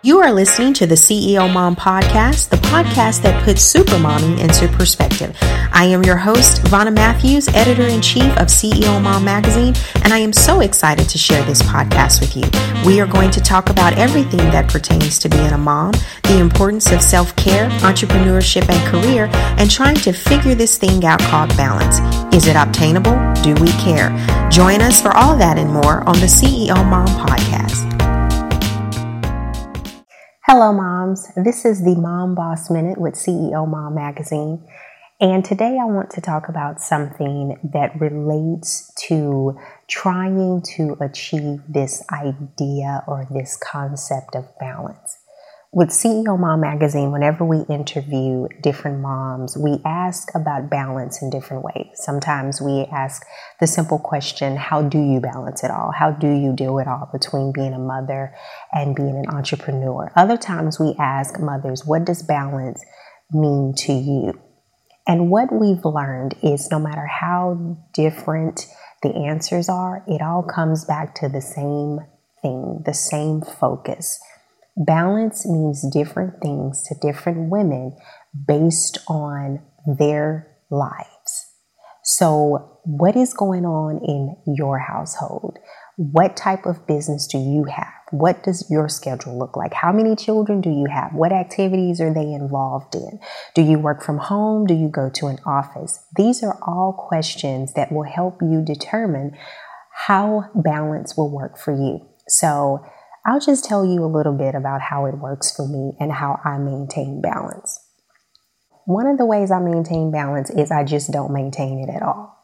You are listening to the CEO Mom Podcast, the podcast that puts super mommy into perspective. I am your host, Vonna Matthews, editor in chief of CEO Mom Magazine, and I am so excited to share this podcast with you. We are going to talk about everything that pertains to being a mom, the importance of self care, entrepreneurship, and career, and trying to figure this thing out called balance. Is it obtainable? Do we care? Join us for all that and more on the CEO Mom Podcast. Hello, moms. This is the Mom Boss Minute with CEO Mom Magazine. And today I want to talk about something that relates to trying to achieve this idea or this concept of balance with CEO Mom Magazine, whenever we interview different moms, we ask about balance in different ways. Sometimes we ask the simple question, How do you balance it all? How do you do it all between being a mother and being an entrepreneur? Other times we ask mothers, What does balance mean to you? And what we've learned is no matter how different the answers are, it all comes back to the same thing, the same focus Balance means different things to different women based on their lives. So, what is going on in your household? What type of business do you have? What does your schedule look like? How many children do you have? What activities are they involved in? Do you work from home? Do you go to an office? These are all questions that will help you determine how balance will work for you. So, I'll just tell you a little bit about how it works for me and how I maintain balance. One of the ways I maintain balance is I just don't maintain it at all.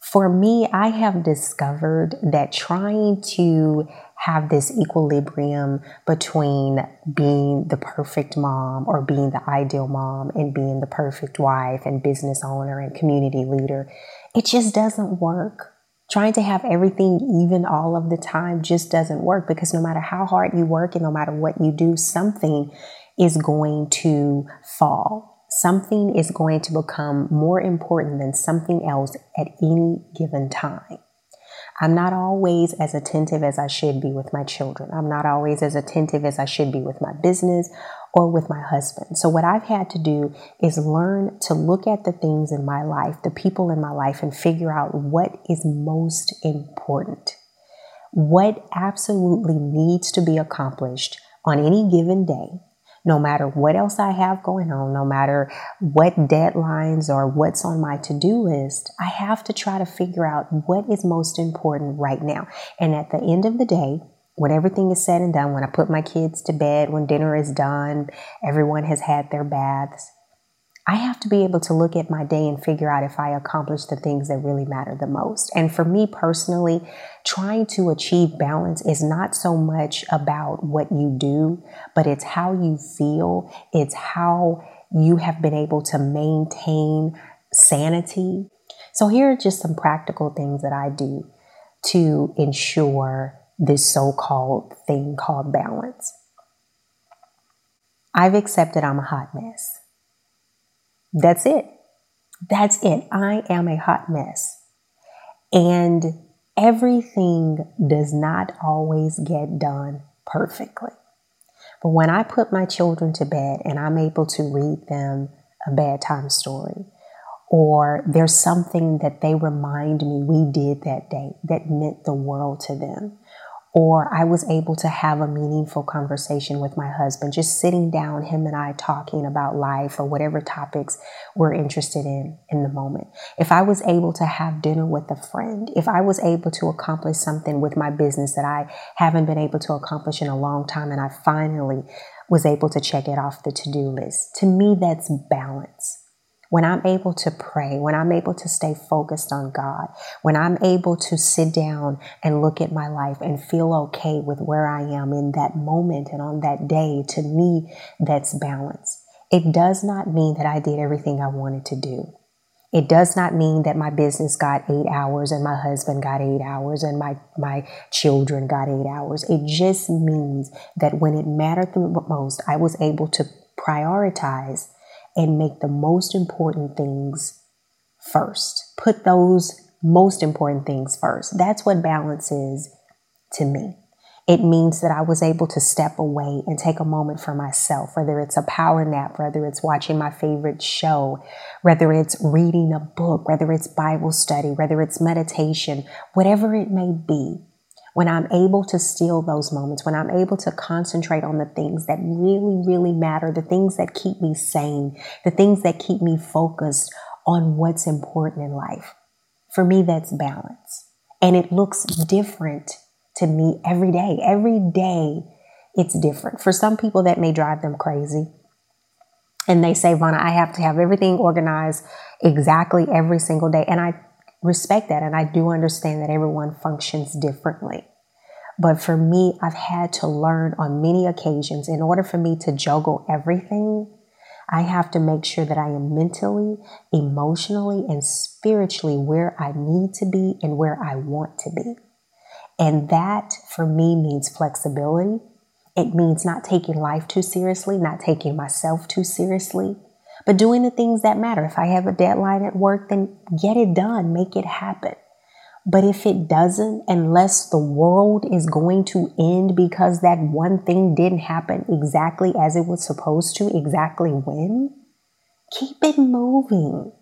For me, I have discovered that trying to have this equilibrium between being the perfect mom or being the ideal mom and being the perfect wife and business owner and community leader, it just doesn't work trying to have everything even all of the time just doesn't work because no matter how hard you work and no matter what you do, something is going to fall. Something is going to become more important than something else at any given time. I'm not always as attentive as I should be with my children. I'm not always as attentive as I should be with my business or with my husband. So, what I've had to do is learn to look at the things in my life, the people in my life, and figure out what is most important. What absolutely needs to be accomplished on any given day no matter what else I have going on, no matter what deadlines or what's on my to do list, I have to try to figure out what is most important right now. And at the end of the day, when everything is said and done, when I put my kids to bed, when dinner is done, everyone has had their baths, I have to be able to look at my day and figure out if I accomplished the things that really matter the most. And for me personally, trying to achieve balance is not so much about what you do, but it's how you feel. It's how you have been able to maintain sanity. So here are just some practical things that I do to ensure this so-called thing called balance. I've accepted I'm a hot mess. That's it. That's it. I am a hot mess. And everything does not always get done perfectly. But when I put my children to bed and I'm able to read them a bedtime story, or there's something that they remind me we did that day that meant the world to them, or I was able to have a meaningful conversation with my husband, just sitting down, him and I talking about life or whatever topics we're interested in in the moment. If I was able to have dinner with a friend, if I was able to accomplish something with my business that I haven't been able to accomplish in a long time and I finally was able to check it off the to do list, to me, that's balance when I'm able to pray, when I'm able to stay focused on God, when I'm able to sit down and look at my life and feel okay with where I am in that moment and on that day, to me, that's balance. It does not mean that I did everything I wanted to do. It does not mean that my business got eight hours and my husband got eight hours and my, my children got eight hours. It just means that when it mattered the most, I was able to prioritize and make the most important things first. Put those most important things first. That's what balance is to me. It means that I was able to step away and take a moment for myself, whether it's a power nap, whether it's watching my favorite show, whether it's reading a book, whether it's Bible study, whether it's meditation, whatever it may be. When I'm able to steal those moments, when I'm able to concentrate on the things that really, really matter, the things that keep me sane, the things that keep me focused on what's important in life. For me, that's balance. And it looks different to me every day. Every day, it's different. For some people, that may drive them crazy. And they say, Vonna, I have to have everything organized exactly every single day. And I respect that. And I do understand that everyone functions differently. But for me, I've had to learn on many occasions in order for me to juggle everything, I have to make sure that I am mentally, emotionally, and spiritually where I need to be and where I want to be. And that for me means flexibility. It means not taking life too seriously, not taking myself too seriously, but doing the things that matter. If I have a deadline at work, then get it done, make it happen. But if it doesn't, unless the world is going to end because that one thing didn't happen exactly as it was supposed to, exactly when, keep it moving.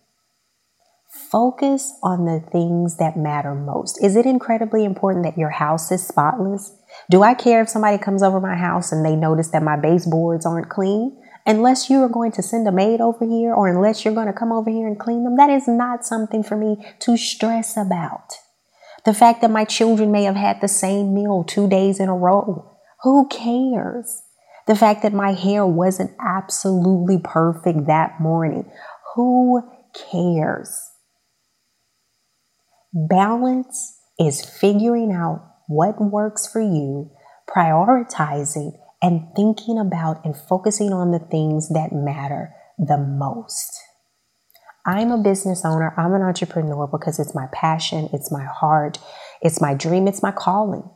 Focus on the things that matter most. Is it incredibly important that your house is spotless? Do I care if somebody comes over my house and they notice that my baseboards aren't clean? Unless you are going to send a maid over here or unless you're going to come over here and clean them, that is not something for me to stress about. The fact that my children may have had the same meal two days in a row. Who cares? The fact that my hair wasn't absolutely perfect that morning. Who cares? Balance is figuring out what works for you, prioritizing, and thinking about and focusing on the things that matter the most. I'm a business owner, I'm an entrepreneur because it's my passion, it's my heart, it's my dream, it's my calling.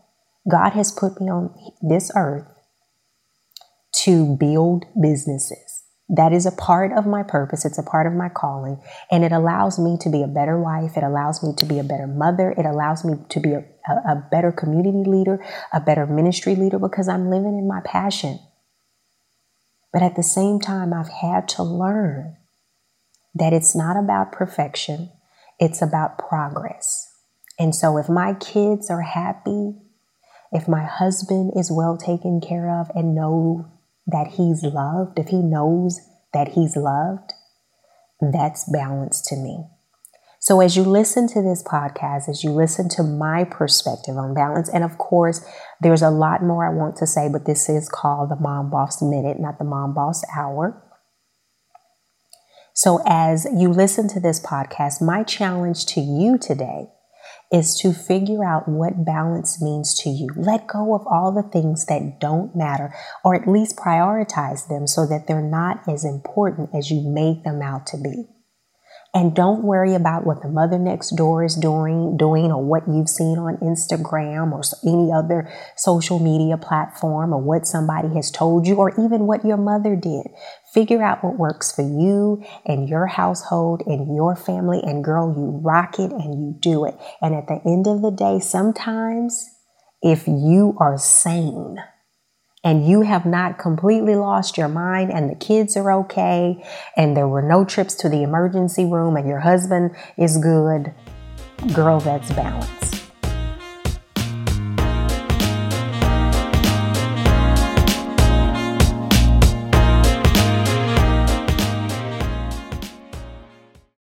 God has put me on this earth to build businesses. That is a part of my purpose. It's a part of my calling. And it allows me to be a better wife. It allows me to be a better mother. It allows me to be a, a, better community leader, a better ministry leader because I'm living in my passion. But at the same time, I've had to learn that it's not about perfection, it's about progress. And so if my kids are happy, if my husband is well taken care of and know that he's loved, if he knows that he's loved, that's balance to me. So, as you listen to this podcast, as you listen to my perspective on balance, and of course, there's a lot more I want to say, but this is called the Mom Boss Minute, not the Mom Boss Hour. So, as you listen to this podcast, my challenge to you today is to figure out what balance means to you. Let go of all the things that don't matter, or at least prioritize them so that they're not as important as you made them out to be. And don't worry about what the mother next door is doing, doing or what you've seen on Instagram or any other social media platform or what somebody has told you or even what your mother did. Figure out what works for you and your household and your family and girl, you rock it and you do it. And at the end of the day, sometimes if you are sane, and you have not completely lost your mind and the kids are okay and there were no trips to the emergency room and your husband is good, girl, that's balance.